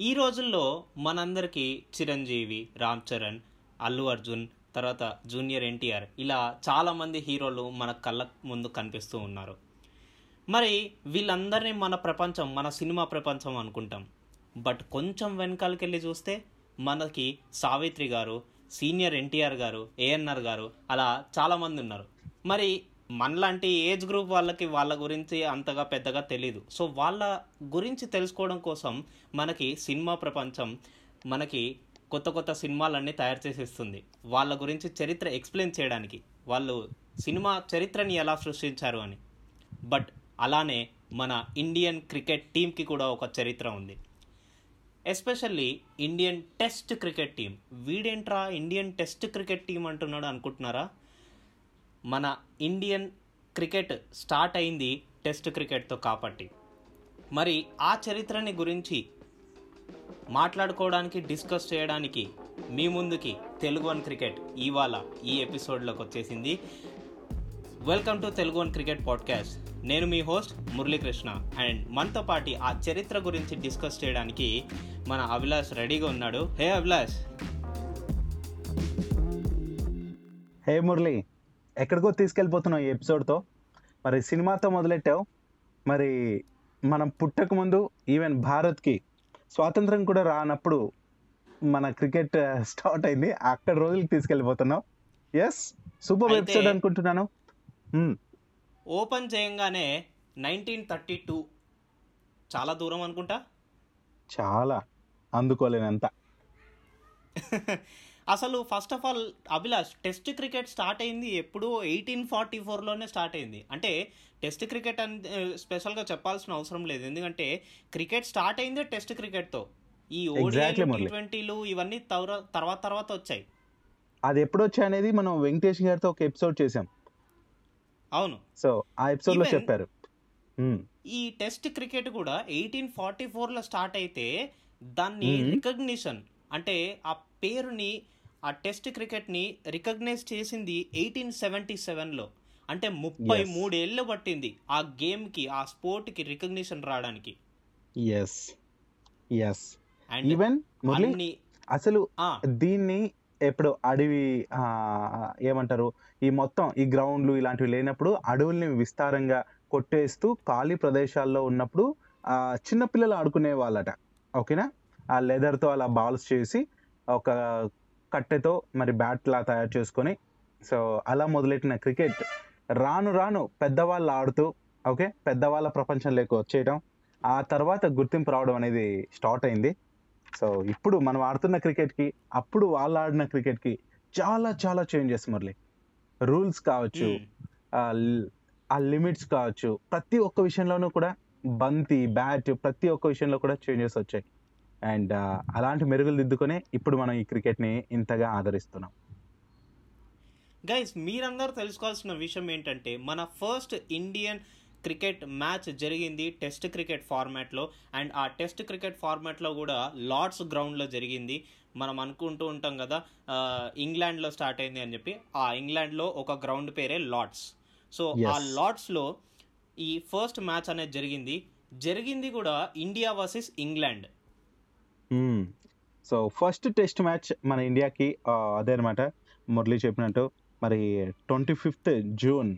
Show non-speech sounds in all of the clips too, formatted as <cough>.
ఈ రోజుల్లో మనందరికీ చిరంజీవి రామ్ చరణ్ అల్లు అర్జున్ తర్వాత జూనియర్ ఎన్టీఆర్ ఇలా చాలామంది హీరోలు మన కళ్ళ ముందు కనిపిస్తూ ఉన్నారు. మరి వీళ్ళందరినీ మన ప్రపంచం మన సినిమా ప్రపంచం అనుకుంటాం. బట్ కొంచెం వెనకాలకి వెళ్ళి చూస్తే మనకి సావిత్రి గారు సీనియర్ ఎన్టీఆర్ గారు ఏఎన్ఆర్ గారు అలా చాలామంది ఉన్నారు. మరి మనలాంటి ఏజ్ గ్రూప్ వాళ్ళకి వాళ్ళ గురించి అంతగా పెద్దగా తెలీదు. సో వాళ్ళ గురించి తెలుసుకోవడం కోసం మనకి సినిమా ప్రపంచం మనకి కొత్త కొత్త సినిమాలన్నీ తయారు చేసేస్తుంది. వాళ్ళ గురించి చరిత్ర ఎక్స్ప్లెయిన్ చేయడానికి. వాళ్ళు సినిమా చరిత్రని ఎలా సృష్టించారు అని. బట్ అలానే మన ఇండియన్ క్రికెట్ టీంకి కూడా ఒక చరిత్ర ఉంది. Especially Indian test cricket team వీడేంట్రా Indian test cricket team అంటున్నాడు అనుకుంటున్నారా? మన ఇండియన్ క్రికెట్ స్టార్ట్ అయింది టెస్ట్ క్రికెట్తో కాబట్టి. మరి ఆ చరిత్రని గురించి మాట్లాడుకోవడానికి డిస్కస్ చేయడానికి మీ ముందుకి తెలుగు వన్ క్రికెట్ ఇవాళ ఈ ఎపిసోడ్లోకి వచ్చేసింది. Welcome to Telugu one cricket podcast నేను మీ హోస్ట్ మురళీకృష్ణ. అండ్ మనతో పాటు ఆ చరిత్ర గురించి డిస్కస్ చేయడానికి మన అభిలాష్ రెడీగా ఉన్నాడు. హే అభిలాష్. హే మురళి. ఎక్కడికో తీసుకెళ్ళిపోతున్నావు ఈ ఎపిసోడ్తో. మరి సినిమాతో మొదలెట్టావు? మరి మనం పుట్టక ముందు ఈవెన్ భారత్కి స్వాతంత్రం కూడా రానప్పుడు మన క్రికెట్ స్టార్ట్ అయింది. అక్కడ రోజులకి తీసుకెళ్ళిపోతున్నావు. ఎస్ సూపర్ ఎపిసోడ్ అనుకుంటున్నాను. ఓపెన్ చేయంగానే నైన్టీన్ థర్టీ టూ చాలా దూరం అనుకుంటా? చాలా అందుకోలేనంత. <laughs> అసలు first of all Abhilash test cricket start అయింది ఎప్పుడు ఎయిటీన్ ఫార్టీ ఫోర్లోనే స్టార్ట్ అయింది. అంటే టెస్ట్ క్రికెట్ అని స్పెషల్గా చెప్పాల్సిన అవసరం లేదు. ఎందుకంటే క్రికెట్ స్టార్ట్ అయిందే టెస్ట్ క్రికెట్తో ఈ ఓడిఐలు టీ. ట్వంటీలు ఇవన్నీ తర్వాత తర్వాత వచ్చాయి. అది ఎప్పుడు వచ్చాయి అనేది మనం వెంకటేష్ గారితో ఒక ఎపిసోడ్ చేసాం అవును. సో ఆ ఎపిసోడ్లో Even- చెప్పారు. ఈ టెస్ట్ క్రికెట్ కూడా ఎయిటీన్ ఫార్టీ ఫోర్లో స్టార్ట్ అయితే దాన్ని. రికగ్నిషన్ అంటే ఆ పేరుని ఆ టెస్ట్ క్రికెట్ని రికగ్నైజ్ చేసింది ఎయిటీన్ సెవెంటీ సెవెన్లో. అంటే ముప్పై. మూడేళ్ళు పట్టింది ఆ గేమ్కి ఆ స్పోర్ట్కి రికగ్నిషన్ రావడానికి. ఎస్ ఎస్ అండ్ ఈవెన్ అసలు దీన్ని ఎప్పుడు అడవి ఏమంటారు ఈ మొత్తం ఈ గ్రౌండ్లు ఇలాంటివి లేనప్పుడు అడవుల్ని విస్తారంగా కొట్టేస్తూ ఖాళీ ప్రదేశాల్లో ఉన్నప్పుడు ఆ, చిన్నపిల్లలు ఆడుకునే వాళ్ళట. ఓకేనా? ఆ లెదర్తో అలా బాల్స్ చేసి ఒక కట్టెతో మరి బ్యాట్ లా తయారు చేసుకొని సో అలా మొదలెట్టిన క్రికెట్ రాను రాను పెద్దవాళ్ళు ఆడుతూ ఓకే పెద్దవాళ్ళ ప్రపంచంలోకి వచ్చేయడం ఆ తర్వాత గుర్తింపు రావడం అనేది స్టార్ట్ అయింది. సో ఇప్పుడు మనం ఆడుతున్న క్రికెట్కి అప్పుడు వాళ్ళు ఆడిన క్రికెట్కి చాలా చాలా చేంజెస్ మురళి. రూల్స్ కావచ్చు ఆ లిమిట్స్ కావచ్చు ప్రతి ఒక్క విషయంలోనూ కూడా బంతి బ్యాట్ ప్రతి ఒక్క విషయంలో కూడా చేంజెస్ వచ్చాయి. అండ్ అలాంటి మెరుగులు దిద్దుకొనే ఇప్పుడు మనం ఈ క్రికెట్ని ఇంతగా ఆదరిస్తున్నాం. గైస్ మీరందరూ తెలుసుకోవాల్సిన విషయం ఏంటంటే మన ఫస్ట్ ఇండియన్ క్రికెట్ మ్యాచ్ జరిగింది టెస్ట్ క్రికెట్ ఫార్మాట్లో. అండ్ ఆ టెస్ట్ క్రికెట్ ఫార్మాట్లో కూడా లార్డ్స్ గ్రౌండ్లో జరిగింది. మనం అనుకుంటూ ఉంటాం కదా ఇంగ్లాండ్లో స్టార్ట్ అయింది అని చెప్పి. ఆ ఇంగ్లాండ్లో ఒక గ్రౌండ్ పేరే లార్డ్స్. సో ఆ. లార్డ్స్లో ఈ ఫస్ట్ మ్యాచ్ అనేది జరిగింది. జరిగింది కూడా India versus England. So first test match మన ఇండియాకి అదే అనమాట మురళి చెప్పినట్టు మరి twenty fifth June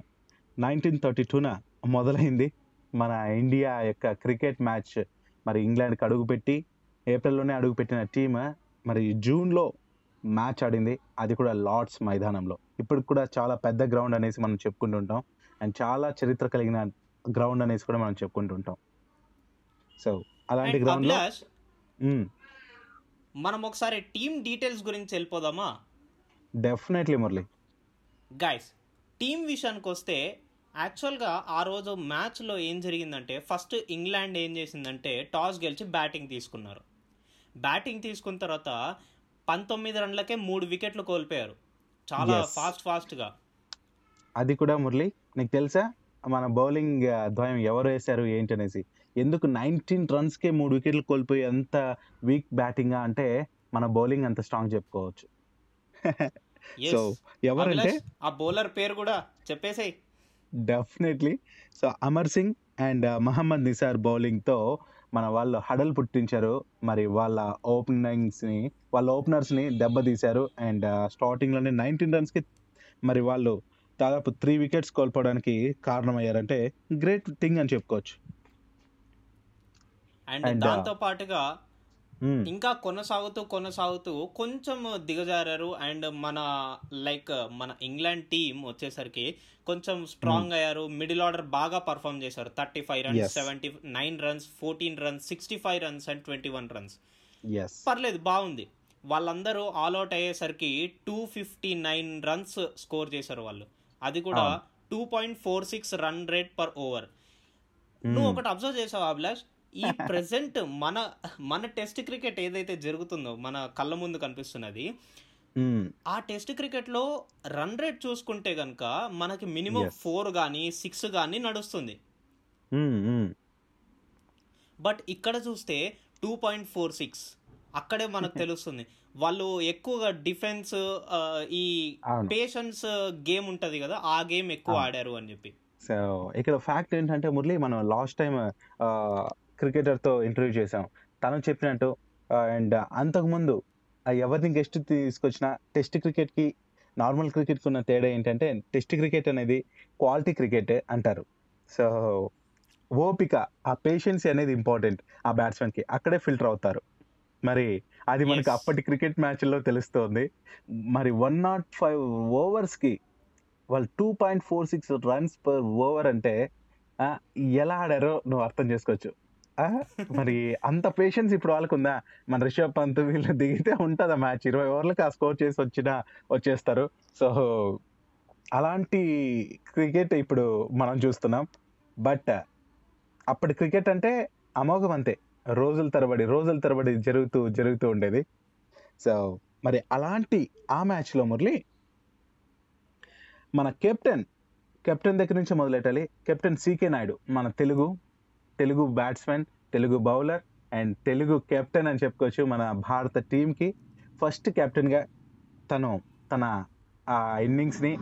nineteen thirty టూన మొదలైంది మన ఇండియా యొక్క క్రికెట్ మ్యాచ్ మరి ఇంగ్లాండ్కి అడుగుపెట్టి ఏప్రిల్లోనే అడుగుపెట్టిన టీమ్ మరి జూన్లో మ్యాచ్ ఆడింది. అది కూడా లార్డ్స్ మైదానంలో. ఇప్పుడు కూడా చాలా పెద్ద గ్రౌండ్ అనేసి మనం చెప్పుకుంటుంటాం. అండ్ చాలా చరిత్ర కలిగిన గ్రౌండ్ అనేసి కూడా మనం చెప్పుకుంటుంటాం. సో అలాంటి అండ్ గ్రౌండ్లో అభిలాష్ మనం ఒకసారి టీమ్ డీటెయిల్స్ గురించి వెళ్ళిపోదామా? డెఫినెట్లీ మురళి. గైస్ టీం విషయానికి వస్తే యాక్చువల్గా ఆ రోజు మ్యాచ్లో ఏం జరిగిందంటే ఫస్ట్ ఇంగ్లాండ్ ఏం చేసిందంటే టాస్ గెలిచి బ్యాటింగ్ తీసుకున్నారు. బ్యాటింగ్ తీసుకున్న తర్వాత పంతొమ్మిది రన్లకే మూడు వికెట్లు కోల్పోయారు. చాలా. ఫాస్ట్ ఫాస్ట్గా అది కూడా మురళి నీకు తెలుసా? మన బౌలింగ్ ద్వయం ఎవరు వేశారు ఏంటనేసి. ఎందుకు నైన్టీన్ రన్స్కే మూడు వికెట్లు కోల్పోయి అంత వీక్ బ్యాటింగ్ అంటే మన బౌలింగ్ అంత స్ట్రాంగ్ చెప్పుకోవచ్చు. <laughs> సో ఎవరంటే ఆ బౌలర్ పేరు కూడా చెప్పేసేయ్. Definitely so Amar Singh and Mohammad Nissar బౌలింగ్తో మన వాళ్ళు హడల్ పుట్టించారు. మరి వాళ్ళ ఓపెనింగ్స్ని వాళ్ళ ఓపెనర్స్ని దెబ్బతీశారు. అండ్ స్టార్టింగ్లోనే నైన్టీన్ రన్స్కి మరి వాళ్ళు దాదాపు త్రీ వికెట్స్ కోల్పోవడానికి కారణమయ్యారంటే గ్రేట్ థింగ్ అని చెప్పుకోవచ్చు. అండ్ దాంతో పాటుగా. ఇంకా కొనసాగుతూ కొనసాగుతూ కొంచెం దిగజారారు అండ్ మన లైక్ మన ఇంగ్లాండ్ టీం వచ్చేసరికి కొంచెం స్ట్రాంగ్ అయ్యారు. మిడిల్ ఆర్డర్ బాగా పర్ఫామ్ చేశారు. Thirty five runs. Seventy nine runs fourteen runs sixty five runs and twenty one runs. పర్లేదు బాగుంది. వాళ్ళందరూ ఆల్అౌట్ అయ్యేసరికి two fifty nine runs score చేశారు వాళ్ళు. అది కూడా. Two point four six run rate per over. నువ్వు ఒకటి అబ్జర్వ్ చేసావు అభిలాష్? ఈ ప్రెసెంట్ మన మన టెస్ట్ క్రికెట్ ఏదైతే జరుగుతుందో మన కళ్ళ ముందు కనిపిస్తున్నది ఆ టెస్ట్ క్రికెట్లో రన్ రేట్ చూసుకుంటే గనక మనకి మినిమం. ఫోర్ కానీ సిక్స్ కానీ నడుస్తుంది. బట్ ఇక్కడ చూస్తే టూ పాయింట్ ఫోర్ సిక్స్ అక్కడే మనకు <laughs> తెలుస్తుంది. వాళ్ళు ఎక్కువగా డిఫెన్స్ ఈ పేషెన్స్ గేమ్ ఉంటది కదా ఆ గేమ్ ఎక్కువ. ఆడారు అని చెప్పి. సో ఇక్కడ ఫ్యాక్ట్ ఏంటంటే మురళి మనం లాస్ట్ టైం క్రికెటర్తో ఇంటర్వ్యూ చేసాం తను చెప్పినట్టు అండ్ అంతకుముందు ఎవరిని గెస్ట్ తీసుకొచ్చిన టెస్ట్ క్రికెట్కి నార్మల్ క్రికెట్కి ఉన్న తేడా ఏంటంటే టెస్ట్ క్రికెట్ అనేది క్వాలిటీ క్రికెట్ అంటారు. సో ఓపిక ఆ పేషెన్స్ అనేది ఇంపార్టెంట్ ఆ బ్యాట్స్మెన్కి అక్కడే ఫిల్టర్ అవుతారు. మరి అది మనకి. అప్పటి క్రికెట్ మ్యాచ్లో తెలుస్తోంది. మరి వన్ నాట్ ఫైవ్ ఓవర్స్కి వాళ్ళు two point four six runs per over అంటే ఎలా ఆడారో నువ్వు అర్థం చేసుకోవచ్చు. మరి అంత పేషెన్స్ ఇప్పుడు వాళ్ళకు ఉందా మన రిషబ్ పంత్ వీళ్ళు దిగితే ఉంటుంది ఆ మ్యాచ్? ఇరవై ఓవర్లకు ఆ స్కోర్ చేసి వచ్చిన వచ్చేస్తారు. సో అలాంటి క్రికెట్ ఇప్పుడు మనం చూస్తున్నాం. బట్ అప్పటి క్రికెట్ అంటే అమోఘం అంతే. రోజుల తరబడి రోజుల తరబడి జరుగుతూ జరుగుతూ ఉండేది. సో మరి అలాంటి ఆ మ్యాచ్లో మురళి మన కెప్టెన్ కెప్టెన్ దగ్గర నుంచి మొదలెట్టాలి? కెప్టెన్ సీకే నాయుడు మన Telugu Telugu batsmen Telugu bowler and Telugu captain అని చెప్పుకోవచ్చు మన భారత టీంకి ఫస్ట్ కెప్టెన్గా తను తన ఆ ఇన్నింగ్స్ని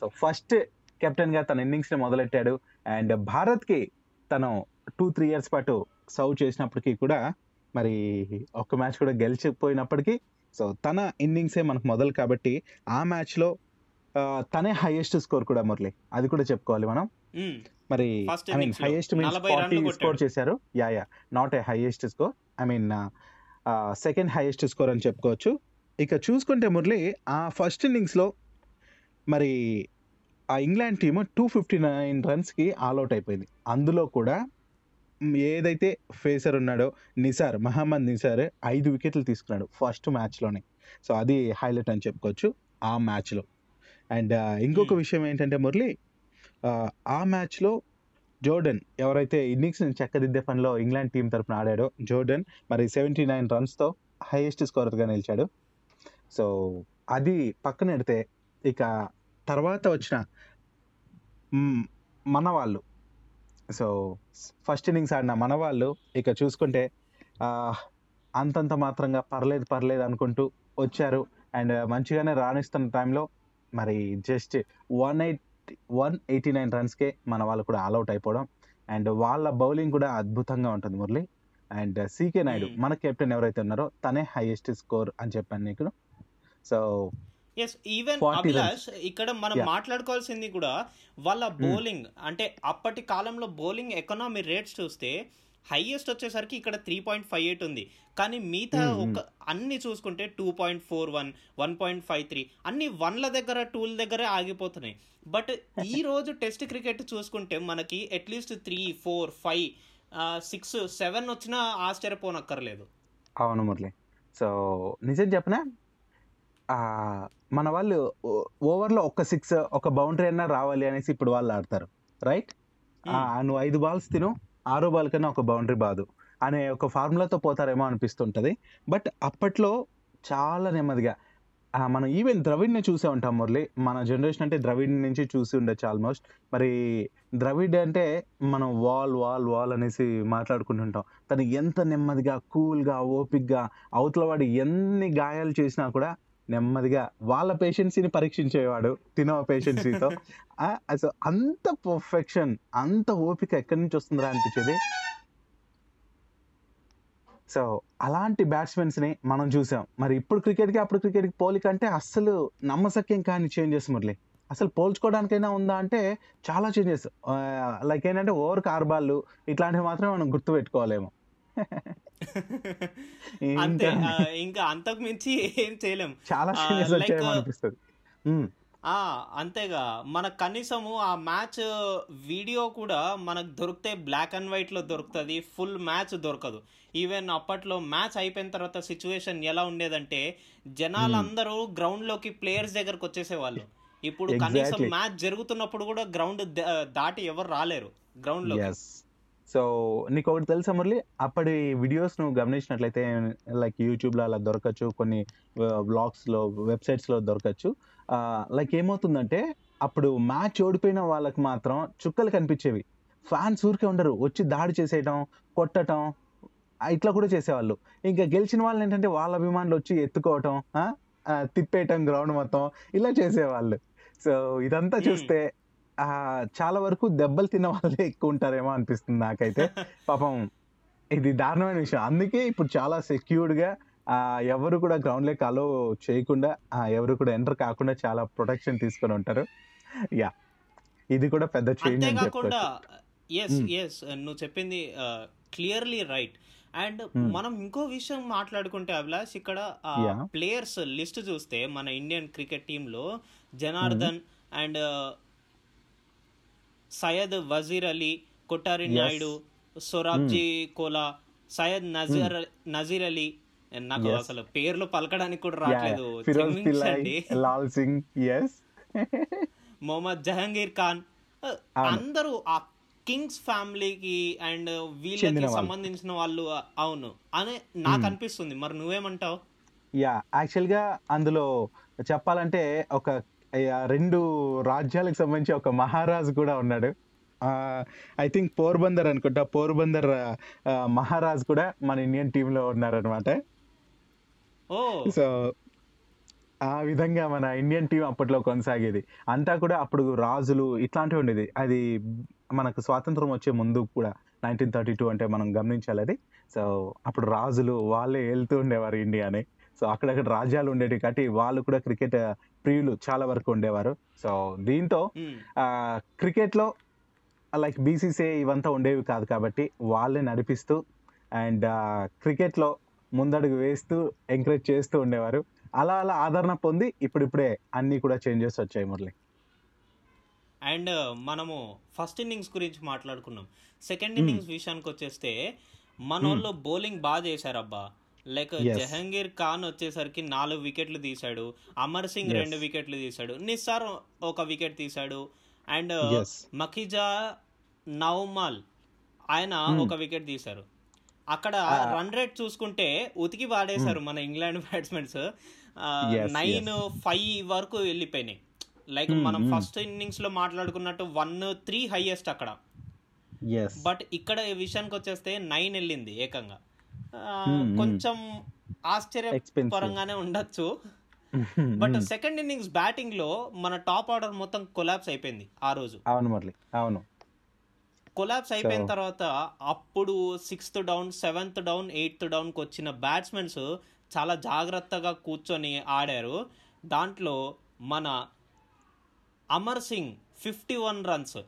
సో ఫస్ట్ కెప్టెన్గా తన ఇన్నింగ్స్ని మొదలెట్టాడు. అండ్ భారత్కి తను టూ త్రీ ఇయర్స్ పాటు సర్వ్ చేసినప్పటికీ కూడా మరి ఒక్క మ్యాచ్ కూడా గెలిచిపోయినప్పటికీ సో తన ఇన్నింగ్సే మనకు మొదలు కాబట్టి ఆ మ్యాచ్లో తనే హైయెస్ట్ స్కోర్ కూడా మురళి. అది కూడా చెప్పుకోవాలి మనం. Hmm. మరి I mean highest means 40 forty రన్లు score. చేశారు. Yeah yeah not a highest score I mean second highest score అని చెప్పుకోవచ్చు. ఇక చూసుకుంటే మురళి ఆ ఫస్ట్ ఇన్నింగ్స్లో మరి ఆ England team two fifty nine రన్స్కి all out అయిపోయింది. అందులో కూడా ఏదైతే ఫేసర్ ఉన్నాడో నిసార్ మహమ్మద్ నిసార్ ఐదు వికెట్లు తీసుకున్నాడు ఫస్ట్ మ్యాచ్లోనే సో అది హైలైట్ అని చెప్పుకోవచ్చు ఆ మ్యాచ్లో అండ్ ఇంకొక Hmm. విషయం ఏంటంటే మురళి ఆ, మ్యాచ్లో జోర్డన్ ఎవరైతే ఇన్నింగ్స్ని చక్కదిద్దే పనిలో ఇంగ్లాండ్ టీం తరపున ఆడాడో జోర్డన్ మరి సెవెంటీ నైన్ రన్స్తో హైయెస్ట్ స్కోరర్గా నిలిచాడు. సో అది పక్కన పెడితే ఇక తర్వాత వచ్చిన మన వాళ్ళు సో ఫస్ట్ ఇన్నింగ్స్ ఆడిన మన వాళ్ళు ఇక చూసుకుంటే అంతంత మాత్రంగా పర్లేదు పర్లేదు అనుకుంటూ వచ్చారు. అండ్ మంచిగానే రాణిస్తున్న టైంలో మరి just one eight one eighty nine రన్స్కే మన వాళ్ళు కూడా ఆల్అౌట్ అయిపోవడం. అండ్ వాళ్ళ బౌలింగ్ కూడా అద్భుతంగా ఉంటుంది Murali. And CK Nayudu Hmm. మన కెప్టెన్ ఎవరైతే ఉన్నారో తనే హైయెస్ట్ స్కోర్ అని చెప్పాను నీకు. సో ఎస్ ఈవెన్ 40 అభిలాష్ ఇక్కడ మనం. మాట్లాడుకోవాల్సింది కూడా వాళ్ళ బౌలింగ్. అంటే అప్పటి కాలంలో బౌలింగ్ ఎకనామీ రేట్స్ చూస్తే హైయెస్ట్ వచ్చేసరికి ఇక్కడ త్రీ పాయింట్ ఫైవ్ ఎయిట్ ఉంది. కానీ మిగతా ఒక అన్ని చూసుకుంటే two point four one one point five three అన్ని వన్ల దగ్గర టూల దగ్గరే ఆగిపోతున్నాయి. బట్ <laughs> ఈ రోజు టెస్ట్ క్రికెట్ చూసుకుంటే మనకి at least three four five six seven వచ్చినా ఆశ్చర్యపోనక్కర్లేదు. అవును మురళి. సో నిజం చెప్పనా? మన వాళ్ళు ఓవర్లో ఒక సిక్స్ ఒక బౌండరీ అయినా రావాలి అనేసి ఇప్పుడు వాళ్ళు ఆడతారు. రైట్? నువ్వు ఐదు బాల్స్ తిను ఆరో బాల్ కన్నా ఒక బౌండరీ బాదు అనే ఒక ఫార్ములాతో పోతారేమో అనిపిస్తుంటుంది. బట్ అప్పట్లో చాలా నెమ్మదిగా మనం ఈవెన్ ద్రవిడ్ని చూసే ఉంటాం మురళి. మన జనరేషన్ అంటే ద్రవిడ్ నుంచి చూసి ఉండొచ్చు ఆల్మోస్ట్ మరి ద్రవిడ్ అంటే మనం వాల్ వాల్ వాల్ అనేసి మాట్లాడుకుంటుంటాం. తను ఎంత నెమ్మదిగా కూల్గా ఓపిక్గా అవతల వాడు ఎన్ని గాయాలు చేసినా కూడా నెమ్మదిగా వాళ్ళ పేషెన్సీని పరీక్షించేవాడు తినో పేషెన్సీతో అసలు <laughs> అంత పర్ఫెక్షన్ అంత ఓపిక ఎక్కడి నుంచి వస్తుందిరా అనిపించేది? సో అలాంటి బ్యాట్స్మెన్స్ని మనం చూసాం. మరి ఇప్పుడు క్రికెట్కి అప్పుడు క్రికెట్కి పోలిక అంటే అస్సలు నమ్మసక్యం కాని చేంజెస్ మురళి. అసలు పోల్చుకోవడానికైనా ఉందా అంటే చాలా చేంజెస్ లైక్ ఏంటంటే ఓవర్ కార్బాల్ ఇట్లాంటివి మాత్రం మనం గుర్తు పెట్టుకోవాలేమో అంతే ఇంకా అంతకు మించి ఏం చేయలేం. చాలా లైక్ అంతేగా. మనకు కనీసము ఆ మ్యాచ్ వీడియో కూడా మనకు దొరికితే బ్లాక్ అండ్ వైట్లో దొరుకుతుంది ఫుల్ మ్యాచ్ దొరకదు. ఈవెన్ అప్పట్లో మ్యాచ్ అయిపోయిన తర్వాత సిచ్యువేషన్ ఎలా ఉండేదంటే జనాలందరూ గ్రౌండ్లోకి ప్లేయర్స్ దగ్గరకు వచ్చేసేవాళ్ళు. ఇప్పుడు కనీసం మ్యాచ్ జరుగుతున్నప్పుడు కూడా గ్రౌండ్ దాటి ఎవరు రాలేరు. గ్రౌండ్లోకి ఎస్ సో నీకు ఒకటి తెలుసా మురళి? అప్పటి వీడియోస్ నువ్వు గమనించినట్లయితే లైక్ యూట్యూబ్లో అలా దొరకచ్చు కొన్ని బ్లాగ్స్లో వెబ్సైట్స్లో దొరకచ్చు. లైక్ ఏమవుతుందంటే అప్పుడు మ్యాచ్ ఓడిపోయిన వాళ్ళకి మాత్రం చుక్కలు కనిపించేవి. ఫ్యాన్స్ ఊరికే ఉండరు. వచ్చి దాడి చేసేయటం కొట్టటం ఆ, ఇట్లా కూడా చేసేవాళ్ళు. ఇంకా గెలిచిన వాళ్ళు ఏంటంటే వాళ్ళ అభిమానులు వచ్చి ఎత్తుకోవటం తిప్పేయటం గ్రౌండ్ మొత్తం ఇలా చేసేవాళ్ళు. సో ఇదంతా. చూస్తే చాలా వరకు దెబ్బలు తిన్న వాళ్ళే ఎక్కువ ఉంటారేమో అనిపిస్తుంది నాకైతే. <laughs> పాపం ఇది దారుణమైన విషయం. అందుకే ఇప్పుడు చాలా సెక్యూర్డ్గా ఆ, ఎవరు కూడా గ్రౌండ్లోకి అలో చేయకుండా ఎవరు కూడా ఎంటర్ కాకుండా చాలా ప్రొటెక్షన్ తీసుకొని ఉంటారు. యా ఇది కూడా పెద్ద చేంజ్ ఎస్. ఎస్ నువ్వు చెప్పింది క్లియర్లీ రైట్ అండ్. మనం ఇంకో విషయం మాట్లాడుకుంటే అభిలాష్ ఇక్కడ ప్లేయర్స్ లిస్ట్ చూస్తే మన ఇండియన్ క్రికెట్ టీంలో జనార్దన్ అండ్ సయ్యద్ వజీర్ అలీ కొట్టారి నాయుడు సొరాబ్జీ కోలా సయ్యద్ నజీర్ నజీర్ అలీ. నాకు అసలు పేర్లు పలకడానికి కూడా రావట్లేదు క్షమించండి లాల్ సింగ్ ఎస్ మొహమ్మద్ జహంగీర్ ఖాన్ అందరూ ఆ కింగ్స్ ఫ్యామిలీకి అండ్ వీళ్ళకి సంబంధించిన వాళ్ళు అవును. అని నాకు మ్మ్. అనిపిస్తుంది. మరి నువ్వేమంటావు? యా యాక్చువల్గా అందులో చెప్పాలంటే ఒక రెండు రాజ్యాలకు సంబంధించి ఒక మహారాజు కూడా ఉన్నాడు. ఐ థింక్ పోర్బందర్ అనుకుంటా. పోర్బందర్ మహారాజ్ కూడా మన ఇండియన్ టీంలో ఉన్నారనమాట సో ఆ విధంగా మన ఇండియన్ టీం అప్పట్లో కొనసాగేది. అంతా కూడా అప్పుడు రాజులు ఇట్లాంటివి ఉండేది. అది మనకు స్వాతంత్రం వచ్చే ముందు కూడా నైన్టీన్ థర్టీ టూ అంటే మనం గమనించాలి అది. సో అప్పుడు రాజులు వాళ్ళే వెళ్తూ ఉండేవారు ఇండియాని. సో అక్కడక్కడ రాజ్యాలు ఉండేవి కాబట్టి వాళ్ళు కూడా క్రికెట్ ప్రియులు చాలా వరకు ఉండేవారు సో దీంతో మ్మ్. క్రికెట్లో లైక్ బీసీసీఐ ఇవంతా ఉండేవి కాదు కాబట్టి వాళ్ళే నడిపిస్తూ అండ్ క్రికెట్లో ముందడుగు వేస్తూ ఎంకరేజ్ చేస్తూ ఉండేవారు అలా అలా ఆదరణ పొంది ఇప్పుడిప్పుడే అన్నీ కూడా చేంజెస్ వచ్చాయి మురళి అండ్ మనము ఫస్ట్ ఇన్నింగ్స్ గురించి మాట్లాడుకున్నాం సెకండ్ మ్మ్. ఇన్నింగ్స్ విషయానికి వచ్చేస్తే మన. వాళ్ళు బౌలింగ్ బాగా చేశారబ్బా లైక్. జహంగీర్ ఖాన్ వచ్చేసరికి నాలుగు వికెట్లు తీశాడు అమర్ సింగ్. రెండు వికెట్లు తీశాడు నిస్సార్ ఒక వికెట్ తీశాడు అండ్ ఎస్ మఖిజా నౌమాల్ ఆయన మ్మ్. ఒక వికెట్ తీశారు అక్కడ ఆ, రన్ రేట్ చూసుకుంటే ఉతికి పాడేశారు మన England <laughs> batsmens Yes, nine. Five వరకు వెళ్ళిపోయినాయి లైక్ మ్మ్, మనం. ఫస్ట్ ఇన్నింగ్స్లో మాట్లాడుకున్నట్టు వన్ త్రీ హైయెస్ట్ అక్కడ బట్ ఇక్కడ విషయానికి వచ్చేస్తే నైన్ వెళ్ళింది ఏకంగా. కొంచెం ఆశ్చర్యపరంగానే ఉండొచ్చు. <laughs> బట్ సెకండ్ ఇన్నింగ్స్ బ్యాటింగ్లో మన టాప్ ఆర్డర్ మొత్తం కొలాప్స్ అయిపోయింది ఆ రోజు. అవును మురళి అవును. కొలాప్స్ అయిపోయిన తర్వాత అప్పుడు sixth down seventh down eighth డౌన్కి వచ్చిన బ్యాట్స్మెన్స్ చాలా జాగ్రత్తగా కూర్చొని ఆడారు. దాంట్లో మన Amar Singh fifty one runs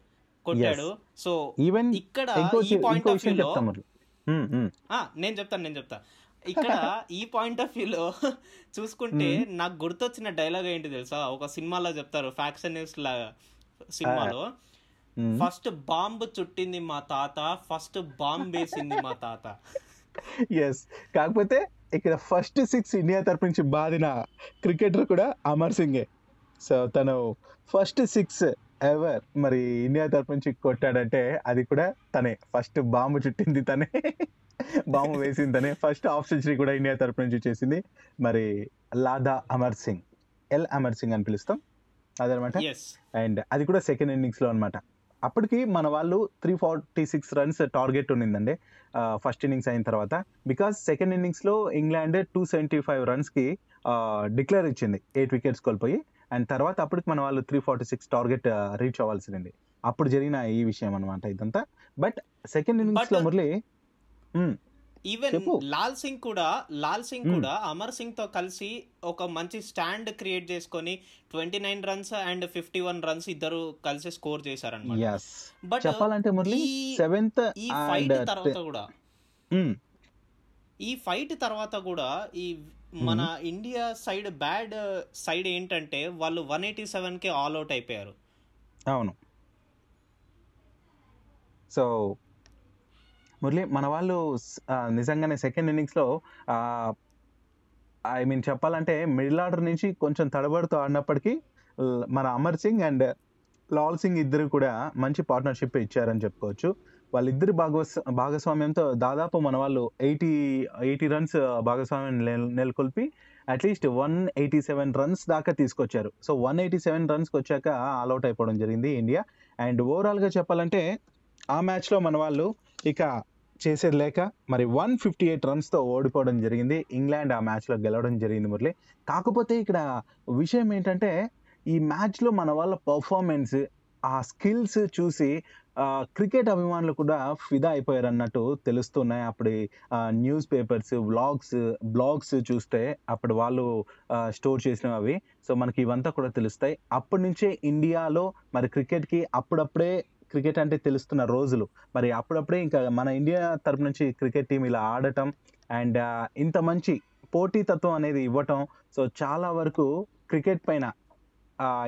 కొట్టాడు. సో ఈవెన్ ఇక్కడ ఇంకో ఈ పాయింట్ ఆఫ్ వ్యూలో నేను చెప్తాను నేను చెప్తా. ఇక్కడ ఈ పాయింట్ ఆఫ్ వ్యూలో చూసుకుంటే నాకు గుర్తొచ్చిన డైలాగ్ ఏంటి తెలుసా? ఒక సినిమాలో చెప్తారు ఫ్యాక్షనిస్ట్ లాగా సినిమాలో. ఫస్ట్ బాంబ్ చుట్టింది మా తాత ఫస్ట్ బాంబ్ వేసింది మా తాత. ఎస్ కాకపోతే ఇక్కడ ఫస్ట్ సిక్స్ ఇండియా తరపు నుంచి బాదిన క్రికెటర్ కూడా అమర్ సింగే. సో తను ఫస్ట్ సిక్స్ ఎవర్ మరి ఇండియా తరపు నుంచి కొట్టాడంటే అది కూడా తనే. ఫస్ట్ బాంబు చుట్టింది తనే. <laughs> బాంబు వేసింది తనే. ఫస్ట్ హాఫ్ సెంచరీ కూడా ఇండియా తరపు నుంచి చేసింది. మరి లాదా అమర్ సింగ్. ఎల్ అమర్ సింగ్ అని పిలుస్తాం. అదనమాట అండ్ అది కూడా సెకండ్ ఇన్నింగ్స్లో అనమాట అప్పటికి మన వాళ్ళు three forty six runs target ఉండిందండి ఫస్ట్ ఇన్నింగ్స్ అయిన తర్వాత. బికాస్ సెకండ్ ఇన్నింగ్స్లో ఇంగ్లాండ్ టూ సెవెంటీ ఫైవ్ రన్స్కి డిక్లేర్ ఇచ్చింది. ఎయిట్ వికెట్స్ కోల్పోయి. అండ్ తర్వాత అప్పటికి మన వాళ్ళు three forty six target reach అవ్వాల్సింది అప్పుడు జరిగిన ఈ విషయం అనమాట ఇదంతా. బట్ సెకండ్ ఇన్నింగ్స్లో But- Murali hmm, even. Lal Singh కూడా లాల్ సింగ్. కూడా అమర్ సింగ్తో కలిసి ఒక మంచి స్టాండ్ క్రియేట్ చేసుకొని twenty nine runs and fifty one runs ఇద్దరు కలిసి స్కోర్ చేశారనమాట బట్ చెప్పాలంటే మురళి ఈ- సెవెంత్ ఈ ఫైట్ తర్వాత కూడా ఈ ఫైట్ తర్వాత కూడా ఈ మన ఇండియా సైడ్ బ్యాడ్ సైడ్ ఏంటంటే వాళ్ళు వన్ ఎయిటీ సెవెన్కి ఆల్ అవుట్ అయిపోయారు. అవును. సో మురళి మన వాళ్ళు నిజంగానే సెకండ్ ఇన్నింగ్స్లో ఐ మీన్ చెప్పాలంటే మిడిల్ ఆర్డర్ నుంచి కొంచెం తడబడుతూ ఆడినప్పటికీ మన అమర్ సింగ్ అండ్ లాల్ సింగ్ ఇద్దరు కూడా మంచి పార్ట్నర్షిప్ ఇచ్చారని చెప్పుకోవచ్చు. వాళ్ళిద్దరి భాగస్ భాగస్వామ్యంతో దాదాపు మన వాళ్ళు ఎయిటీ ఎయిటీ రన్స్ భాగస్వామ్యం నెల- నెలకొల్పి at least one eighty seven runs దాకా తీసుకొచ్చారు. సో వన్ ఎయిటీ సెవెన్ రన్స్కి వచ్చాక ఆల్అవుట్ అయిపోవడం జరిగింది ఇండియా. అండ్ ఓవరాల్గా చెప్పాలంటే ఆ మ్యాచ్లో మన వాళ్ళు ఇక చేసేది లేక మరి వన్ ఫిఫ్టీ ఎయిట్ రన్స్తో ఓడిపోవడం జరిగింది. ఇంగ్లాండ్ ఆ మ్యాచ్లో గెలవడం జరిగింది మురళి. కాకపోతే ఇక్కడ విషయం ఏంటంటే ఈ మ్యాచ్లో మన వాళ్ళ పర్ఫార్మెన్స్ ఆ స్కిల్స్ చూసి క్రికెట్ అభిమానులు కూడా ఫిదా అయిపోయారు అన్నట్టు తెలుస్తున్నాయి. అప్పుడు న్యూస్ పేపర్స్ వ్లాగ్స్ బ్లాగ్స్ చూస్తే అప్పుడు వాళ్ళు స్టోర్ చేసినవి అవి. సో మనకి ఇవంతా కూడా తెలుస్తాయి. అప్పటి నుంచే ఇండియాలో మరి క్రికెట్కి అప్పుడప్పుడే క్రికెట్ అంటే తెలుస్తున్న రోజులు. మరి అప్పుడప్పుడే ఇంకా మన ఇండియా తరపు నుంచి క్రికెట్ టీం ఇలా ఆడటం అండ్ ఇంత మంచి పోటీతత్వం అనేది ఇవ్వటం. సో చాలా వరకు క్రికెట్ పైన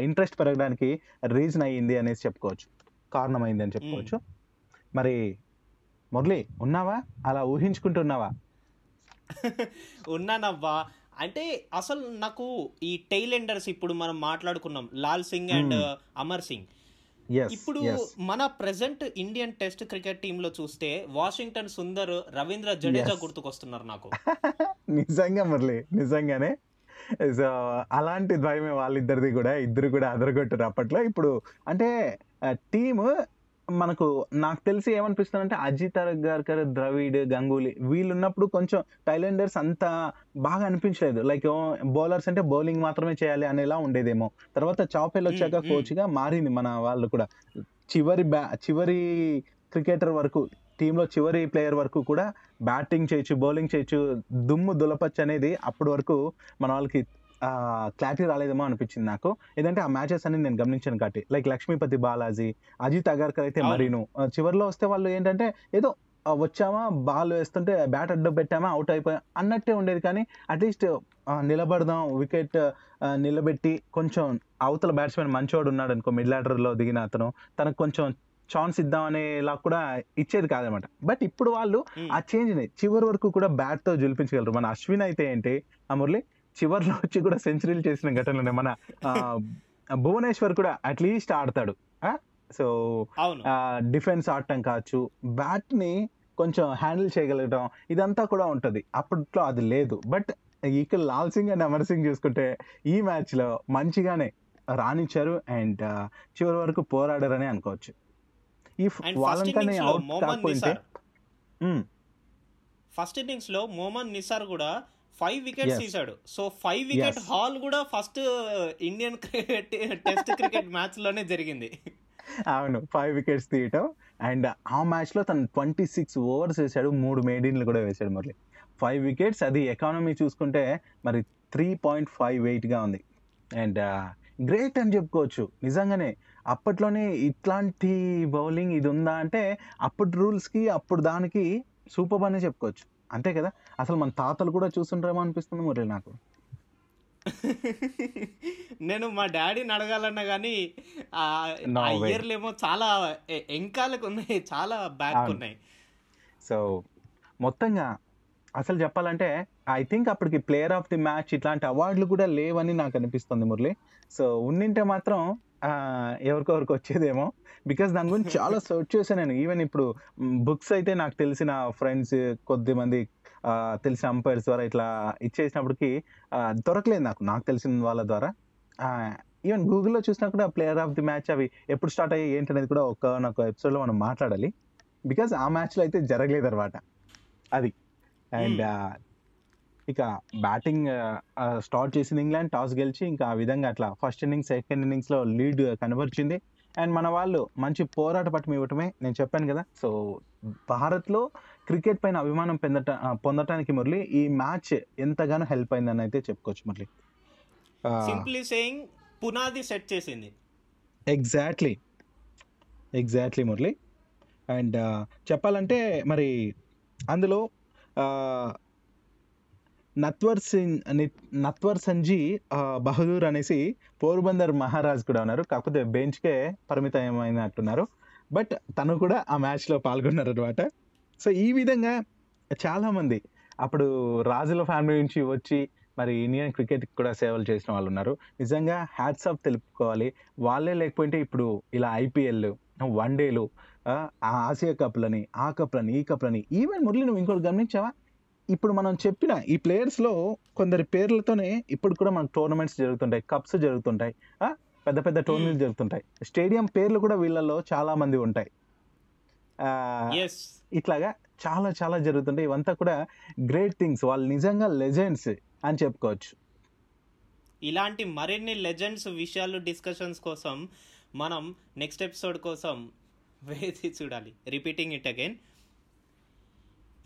ఇంట్రెస్ట్ పెరగడానికి రీజన్ అయ్యింది అనేసి చెప్పుకోవచ్చు. కారణమైంది అని చెప్పుకోవచ్చు మరి మురళి ఉన్నావా? అలా ఊహించుకుంటున్నావా? <laughs> ఉన్నానవ్వా. అంటే అసలు నాకు ఈ టైలెండర్స్ ఇప్పుడు మనం మాట్లాడుకున్నాం. లాల్ సింగ్ అండ్. అమర్ సింగ్. ఇప్పుడు మన ప్రెసెంట్ ఇండియన్ టెస్ట్ క్రికెట్ టీమ్లో చూస్తే వాషింగ్టన్ సుందర్ రవీంద్ర జడేజా. గుర్తుకొస్తున్నారు నాకు. <laughs> నిజంగా మురళి నిజంగానే. సో అలాంటి ద్వయమే వాళ్ళిద్దరిది కూడా. ఇద్దరు కూడా అదరగొట్టారు అప్పట్లో. ఇప్పుడు అంటే టీమ్ మనకు నాకు తెలిసి ఏమనిపిస్తుంది అంటే అజిత్ అగర్కర్ ద్రవిడ్ గంగూలీ వీళ్ళు ఉన్నప్పుడు కొంచెం టైలెండర్స్ అంత బాగా అనిపించలేదు. లైక్ బౌలర్స్ అంటే బౌలింగ్ మాత్రమే చేయాలి అనేలా ఉండేదేమో. తర్వాత చాపెల్ వచ్చాక Mm, mm. కోచ్గా మారింది మన వాళ్ళు కూడా. చివరి బ్యా చివరి క్రికెటర్ వరకు టీంలో చివరి ప్లేయర్ వరకు కూడా బ్యాటింగ్ చేయొచ్చు బౌలింగ్ చేయొచ్చు దుమ్ము దులపచ్చు అనేది అప్పటి వరకు మన వాళ్ళకి క్లారిటీ రాలేదేమో అనిపించింది నాకు. ఏదంటే ఆ మ్యాచెస్ అన్ని నేను గమనించాను కాబట్టి. లైక్ లక్ష్మీపతి బాలాజీ అజిత్ అగర్కర్ అయితే. మరీను. చివర్లో వస్తే వాళ్ళు ఏంటంటే ఏదో వచ్చామా బాల్ వేస్తుంటే బ్యాట్ అడ్డు పెట్టామా అవుట్ అయిపోయా అన్నట్టే ఉండేది కానీ అట్లీస్ట్ నిలబడదాం వికెట్ నిలబెట్టి కొంచెం అవతల బ్యాట్స్మెన్ మంచోడు ఉన్నాడు అనుకో మిడ్లో దిగిన అతను. తనకు కొంచెం ఛాన్స్ ఇద్దాం అనేలా కూడా ఇచ్చేది కాదనమాట. బట్ ఇప్పుడు వాళ్ళు. ఆ చేంజ్ని చివరి వరకు కూడా బ్యాట్తో జులిపించగలరు. మన అశ్విన్ అయితే ఏంటి? ఆ మురళి చివర్లో వచ్చి కూడా సెంచరీలు చేసిన ఘటనలు. ఉన్నాయి. మన భువనేశ్వర్ కూడా అట్లీస్ట్ ఆడతాడు. సో డిఫెన్స్ ఆడటం కావచ్చు బ్యాట్ని కొంచెం హ్యాండిల్ చేయగలగడం ఇదంతా కూడా ఉంటది. అప్పట్లో అది లేదు. బట్ ఇక్కడ లాల్ సింగ్ అండ్ అమర్ సింగ్ చూసుకుంటే ఈ మ్యాచ్లో మంచిగానే రాణించారు అండ్ చివరి వరకు పోరాడారని అనుకోవచ్చు. ఈ వాళ్ళంతానే ఇన్నింగ్స్లో అవుట్ కాకపోతే ఫస్ట్ ఇన్నింగ్స్లో మొహమ్మద్ నిసార్ కూడా ఫైవ్ వికెట్స్. తీశాడు. So five wicket. హాల్ కూడా first Indian cricket test cricket మ్యాచ్లోనే జరిగింది. అవును ఫైవ్ వికెట్స్ తీయటం. అండ్ ఆ మ్యాచ్లో తను ట్వంటీ సిక్స్ ఓవర్స్ వేసాడు మూడు మేడిన్లు కూడా వేసాడు మురళి. ఫైవ్ వికెట్స్ అది ఎకానమీ చూసుకుంటే మరి త్రీ పాయింట్ ఫైవ్గా ఉంది. అండ్ గ్రేట్ అని చెప్పుకోవచ్చు. నిజంగానే అప్పట్లోనే ఇట్లాంటి బౌలింగ్ ఇది ఉందా అంటే అప్పటి రూల్స్కి అప్పుడు దానికి సూపర్ అనే చెప్పుకోవచ్చు. అంతే కదా? అసలు మన తాతలు కూడా చూస్తుంటారేమో అనిపిస్తుంది మురళి నాకు. <laughs> నేను మా డాడీని అడగాలన్నా కానీ ఆ. ఇయర్లేమో చాలా ఎంకాలకు ఉన్నాయి చాలా బ్యాక్. ఉన్నాయి. సో మొత్తంగా అసలు చెప్పాలంటే ఐ థింక్ అప్పటికి ప్లేయర్ ఆఫ్ ది మ్యాచ్ ఇట్లాంటి అవార్డులు కూడా లేవని నాకు అనిపిస్తుంది మురళి. సో ఉన్నింటే మాత్రం ఎవరికొవరికి వచ్చేదేమో. బికాస్ దాని గురించి <laughs> చాలా సర్చ్ చేశాను నేను. ఈవెన్ ఇప్పుడు బుక్స్ అయితే నాకు తెలిసిన ఫ్రెండ్స్ కొద్ది మంది ఆ, తెలిసిన అంపైర్స్ ద్వారా ఇట్లా ఇచ్చేసినప్పటికి దొరకలేదు నాకు. నాకు తెలిసిన వాళ్ళ ద్వారా. ఈవెన్ గూగుల్లో చూసినా కూడా ప్లేయర్ ఆఫ్ ది మ్యాచ్ అవి ఎప్పుడు స్టార్ట్ అయ్యాయి ఏంటనేది కూడా ఒక నాకు ఎపిసోడ్లో మనం మాట్లాడాలి. బికాజ్ ఆ మ్యాచ్లో అయితే జరగలేదు అనమాట అది. అండ్ ఇక బ్యాటింగ్ స్టార్ట్ చేసింది ఇంగ్లాండ్ టాస్ గెలిచి ఇంకా ఆ విధంగా అట్లా ఫస్ట్ ఇన్నింగ్స్ సెకండ్ ఇన్నింగ్స్లో లీడ్ కనబరిచింది. అండ్ మన వాళ్ళు మంచి పోరాట పట్టం ఇవ్వటమే నేను చెప్పాను కదా. సో భారత్లో క్రికెట్ పైన అభిమానం పొందట పొందటానికి మురళి ఈ మ్యాచ్ ఎంతగానో హెల్ప్ అయిందని అయితే చెప్పుకోవచ్చు మురళి. సింప్లీ సేయింగ్ పునాది సెట్ చేసింది. Exactly exactly Murali. అండ్ చెప్పాలంటే మరి అందులో నత్వర్ సింగ్ నత్వర్ సంజీ బహదూర్ అనేసి పోర్బందర్ మహారాజ్ కూడా ఉన్నారు. కాకపోతే బెంచ్కే పరిమితమైనట్టున్నారు. బట్ తను కూడా ఆ మ్యాచ్లో పాల్గొన్నారు అనమాట సో ఈ విధంగా చాలామంది అప్పుడు రాజుల ఫ్యామిలీ నుంచి వచ్చి మరి ఇండియన్ క్రికెట్ కూడా సేవలు చేసిన వాళ్ళు ఉన్నారు నిజంగా హ్యాట్స్ ఆఫ్ తెలుపుకోవాలి. వాళ్ళే లేకపోతే ఇప్పుడు ఇలా ఐపీఎల్ వన్ డేలు ఆ ఆసియా కప్లని ఆ కప్లని ఈ కప్లని ఈవెన్ మురళి నువ్వు ఇంకోటి గమనించావా? ఇప్పుడు మనం చెప్పిన ఈ ప్లేయర్స్లో కొందరి పేర్లతోనే ఇప్పుడు కూడా మనకు టోర్నమెంట్స్ జరుగుతుంటాయి కప్స్ జరుగుతుంటాయి పెద్ద పెద్ద టోర్నీలు జరుగుతుంటాయి. స్టేడియం పేర్లు కూడా వీళ్ళల్లో చాలామంది ఉంటాయి. ఇట్లాగా చాలా చాలా జరుగుతుంటాయి. ఇవంతా కూడా గ్రేట్ థింగ్స్ వాళ్ళు నిజంగా లెజెండ్స్ అని చెప్పుకోవచ్చు. ఇలాంటి మరిన్ని లెజెండ్స్ విషయాలు డిస్కషన్స్ కోసం మనం నెక్స్ట్ ఎపిసోడ్ కోసం <laughs> వేసి చూడాలి. రిపీటింగ్ ఇట్ అగైన్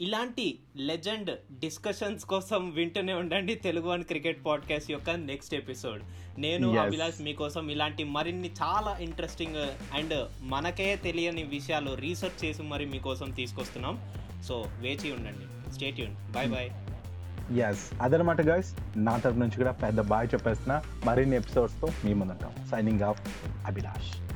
ఇలాంటి లెజెండ్ డిస్కషన్స్ కోసం వింటూనే ఉండండి తెలుగు వన్ క్రికెట్ పాడ్కాస్ట్ యొక్క నెక్స్ట్ ఎపిసోడ్. నేను. అభిలాష్ మీకోసం ఇలాంటి మరిన్ని చాలా ఇంట్రెస్టింగ్ అండ్ మనకే తెలియని విషయాలు రీసెర్చ్ చేసి మరి మీకోసం తీసుకొస్తున్నాం. సో వేచి ఉండండి. స్టేట్ యూన్ బాయ్ బాయ్ ఎస్ అదనమాట గైస్ నా తరపు నుంచి కూడా పెద్ద బాయ్ చెప్పేస్తున్నా. మరిన్ని ఎపిసోడ్స్తో మీ ముందుంటాం. Signing off Abhilash.